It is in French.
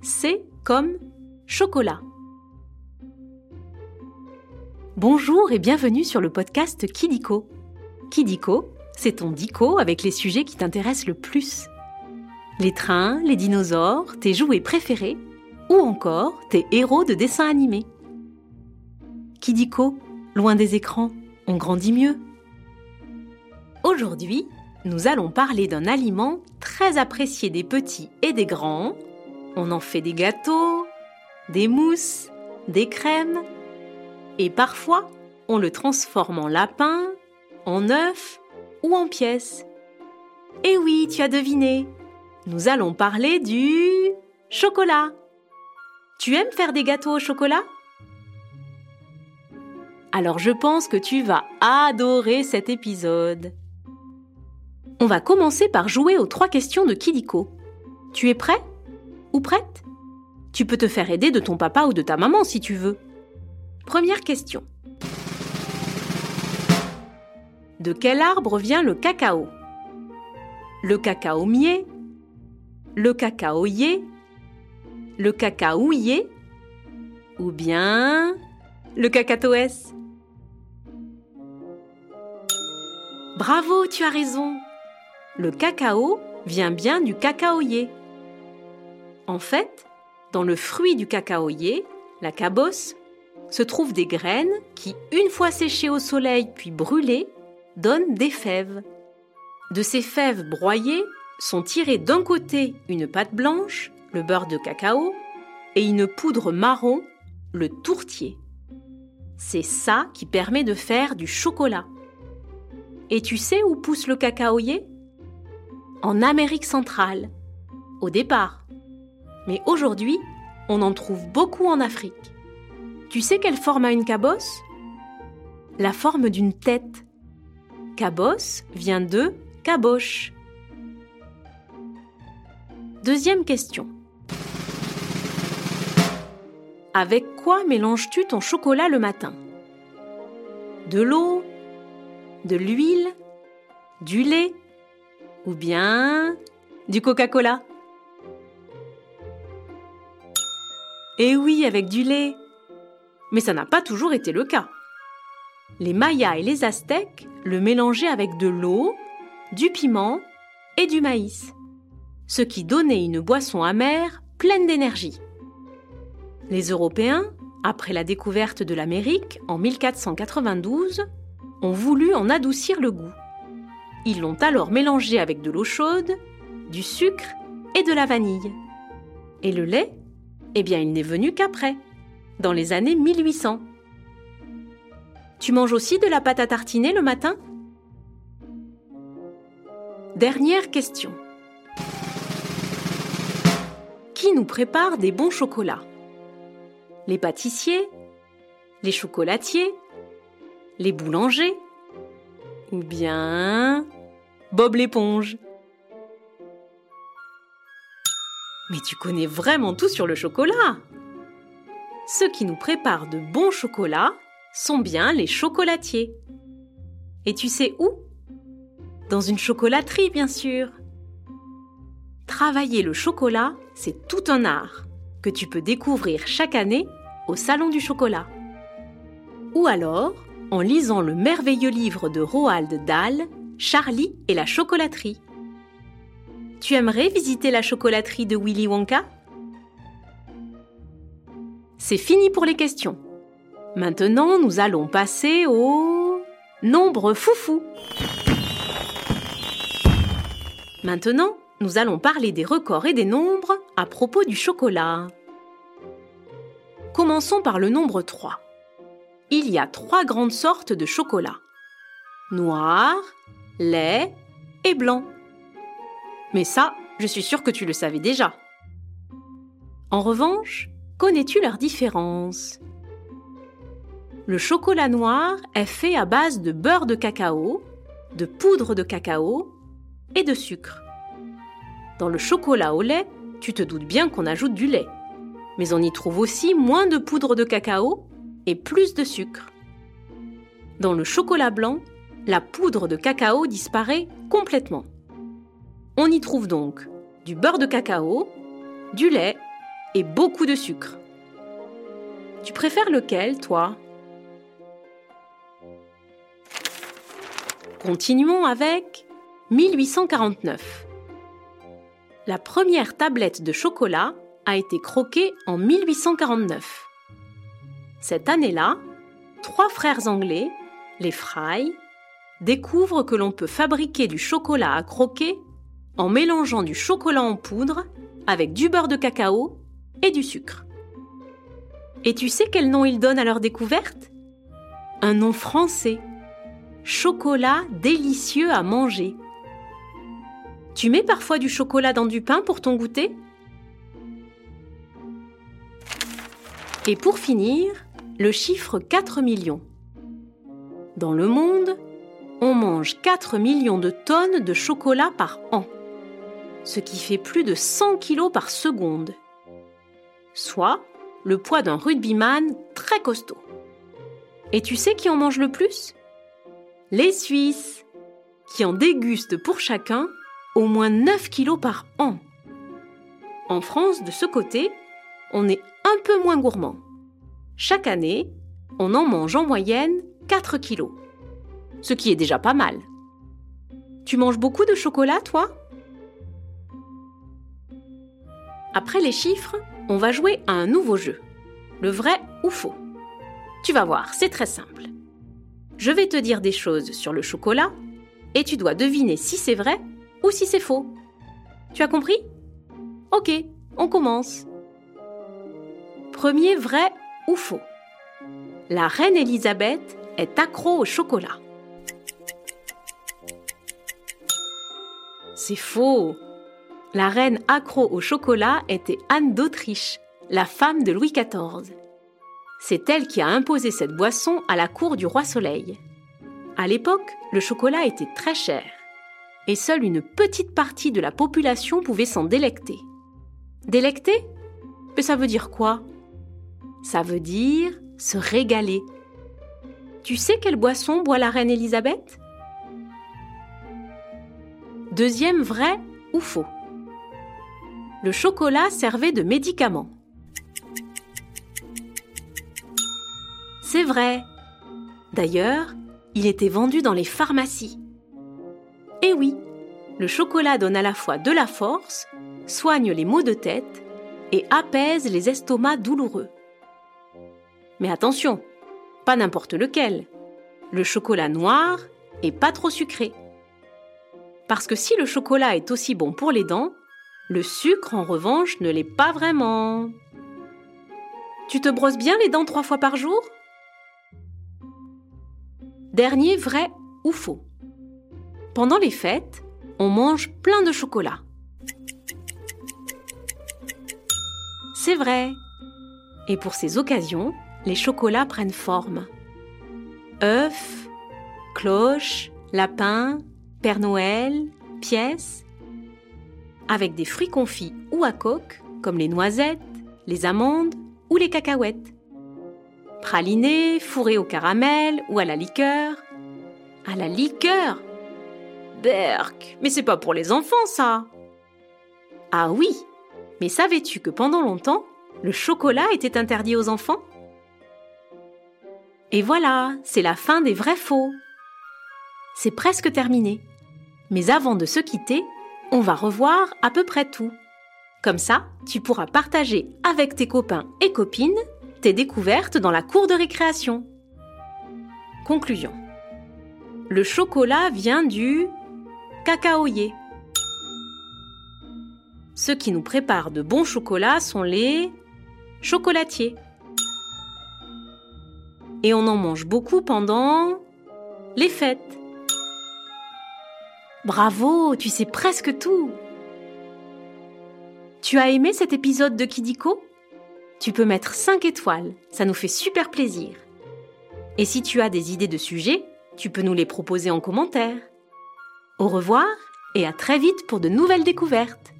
C comme chocolat. Bonjour et bienvenue sur le podcast Kidiko. Kidiko, c'est ton dico avec les sujets qui t'intéressent le plus. Les trains, les dinosaures, tes jouets préférés ou encore tes héros de dessins animés. Kidiko, loin des écrans, on grandit mieux. Aujourd'hui, nous allons parler d'un aliment très apprécié des petits et des grands. On en fait des gâteaux, des mousses, des crèmes. Et parfois, on le transforme en lapin, en œuf ou en pièces. Et oui, tu as deviné. Nous allons parler du chocolat. Tu aimes faire des gâteaux au chocolat? Alors je pense que tu vas adorer cet épisode. On va commencer par jouer aux trois questions de Kidiko. Tu es prêt? Ou prête Tu peux te faire aider de ton papa ou de ta maman si tu veux. Première question. De quel arbre vient le cacao? Le cacaomier Le cacaoyer Le cacaouiller Ou bien le cacatoès Bravo, tu as raison le cacao vient bien du cacaoyer. En fait, dans le fruit du cacaoyer, la cabosse, se trouvent des graines qui, une fois séchées au soleil puis brûlées, donnent des fèves. De ces fèves broyées sont tirées d'un côté une pâte blanche, le beurre de cacao, et une poudre marron, le tourtier. C'est ça qui permet de faire du chocolat. Et tu sais où pousse le cacaoyer? En Amérique centrale, au départ. Mais aujourd'hui, on en trouve beaucoup en Afrique. Tu sais quelle forme a une cabosse? La forme d'une tête. Cabosse vient de caboche. Deuxième question. Avec quoi mélanges-tu ton chocolat le matin? De l'eau De l'huile Du lait ou bien du Coca-Cola? Eh oui, avec du lait. Mais ça n'a pas toujours été le cas. Les Mayas et les Aztèques le mélangeaient avec de l'eau, du piment et du maïs, ce qui donnait une boisson amère pleine d'énergie. Les Européens, après la découverte de l'Amérique en 1492, ont voulu en adoucir le goût. Ils l'ont alors mélangé avec de l'eau chaude, du sucre et de la vanille. Et le lait Eh bien, il n'est venu qu'après, dans les années 1800. Tu manges aussi de la pâte à tartiner le matin? Dernière question. Qui nous prépare des bons chocolats? Les pâtissiers Les chocolatiers Les boulangers ou bien Bob l'éponge? Mais tu connais vraiment tout sur le chocolat. Ceux qui nous préparent de bons chocolats sont bien les chocolatiers. Et tu sais où? Dans une chocolaterie, bien sûr. Travailler le chocolat, c'est tout un art que tu peux découvrir chaque année au Salon du chocolat. Ou alors, en lisant le merveilleux livre de Roald Dahl, Charlie et la chocolaterie. Tu aimerais visiter la chocolaterie de Willy Wonka? C'est fini pour les questions. Maintenant, nous allons passer au nombre foufou. Maintenant, nous allons parler des records et des nombres à propos du chocolat. Commençons par le nombre 3 il y a trois grandes sortes de chocolat. Noir, lait et blanc. Mais ça, je suis sûre que tu le savais déjà. En revanche, connais-tu leurs différences? Le chocolat noir est fait à base de beurre de cacao, de poudre de cacao et de sucre. Dans le chocolat au lait, tu te doutes bien qu'on ajoute du lait. Mais on y trouve aussi moins de poudre de cacao et plus de sucre. Dans le chocolat blanc, la poudre de cacao disparaît complètement. On y trouve donc du beurre de cacao, du lait et beaucoup de sucre. Tu préfères lequel, toi? Continuons avec 1849. La première tablette de chocolat a été croquée en 1849. Cette année-là, trois frères anglais, les Fry, découvrent que l'on peut fabriquer du chocolat à croquer en mélangeant du chocolat en poudre avec du beurre de cacao et du sucre. Et tu sais quel nom ils donnent à leur découverte? Un nom français. Chocolat délicieux à manger. Tu mets parfois du chocolat dans du pain pour ton goûter? Et pour finir, le chiffre 4 millions. Dans le monde, on mange 4 millions de tonnes de chocolat par an, ce qui fait plus de 100 kilos par seconde, soit le poids d'un rugbyman très costaud. Et tu sais qui en mange le plus? Les Suisses, qui en dégustent pour chacun au moins 9 kilos par an. En France, de ce côté, on est un peu moins gourmand. Chaque année, on en mange en moyenne 4 kilos, ce qui est déjà pas mal. Tu manges beaucoup de chocolat, toi? Après les chiffres, on va jouer à un nouveau jeu, le vrai ou faux. Tu vas voir, c'est très simple. Je vais te dire des choses sur le chocolat et tu dois deviner si c'est vrai ou si c'est faux. Tu as compris? Ok, on commence. Premier vrai ou faux La reine Elisabeth est accro au chocolat. C'est faux. La reine accro au chocolat était Anne d'Autriche, la femme de Louis XIV. C'est elle qui a imposé cette boisson à la cour du roi Soleil. À l'époque, le chocolat était très cher et seule une petite partie de la population pouvait s'en délecter. Délecter? Mais ça veut dire quoi? Ça veut dire se régaler. Tu sais quelle boisson boit la reine Elisabeth Deuxième vrai ou faux? Le chocolat servait de médicament. C'est vrai. D'ailleurs, il était vendu dans les pharmacies. Et oui, le chocolat donne à la fois de la force, soigne les maux de tête et apaise les estomacs douloureux. Mais attention, pas n'importe lequel. Le chocolat noir et pas trop sucré. Parce que si le chocolat est aussi bon pour les dents, le sucre, en revanche, ne l'est pas vraiment. Tu te brosses bien les dents trois fois par jour? Dernier vrai ou faux. Pendant les fêtes, on mange plein de chocolat. C'est vrai. Et pour ces occasions, les chocolats prennent forme. œufs, cloches, lapins, Père Noël, pièces avec des fruits confits ou à coque, comme les noisettes, les amandes ou les cacahuètes. Pralinés, fourrés au caramel ou à la liqueur. À la liqueur? Berk, mais c'est pas pour les enfants ça Ah oui, mais savais-tu que pendant longtemps, le chocolat était interdit aux enfants? Et voilà, c'est la fin des vrais faux. C'est presque terminé. Mais avant de se quitter, on va revoir à peu près tout. Comme ça, tu pourras partager avec tes copains et copines tes découvertes dans la cour de récréation. Conclusion. Le chocolat vient du cacaoyer. Ceux qui nous préparent de bons chocolats sont les chocolatiers. Et on en mange beaucoup pendant les fêtes. Bravo, tu sais presque tout. Tu as aimé cet épisode de Kidiko? Tu peux mettre 5 étoiles, ça nous fait super plaisir. Et si tu as des idées de sujets, tu peux nous les proposer en commentaire. Au revoir et à très vite pour de nouvelles découvertes.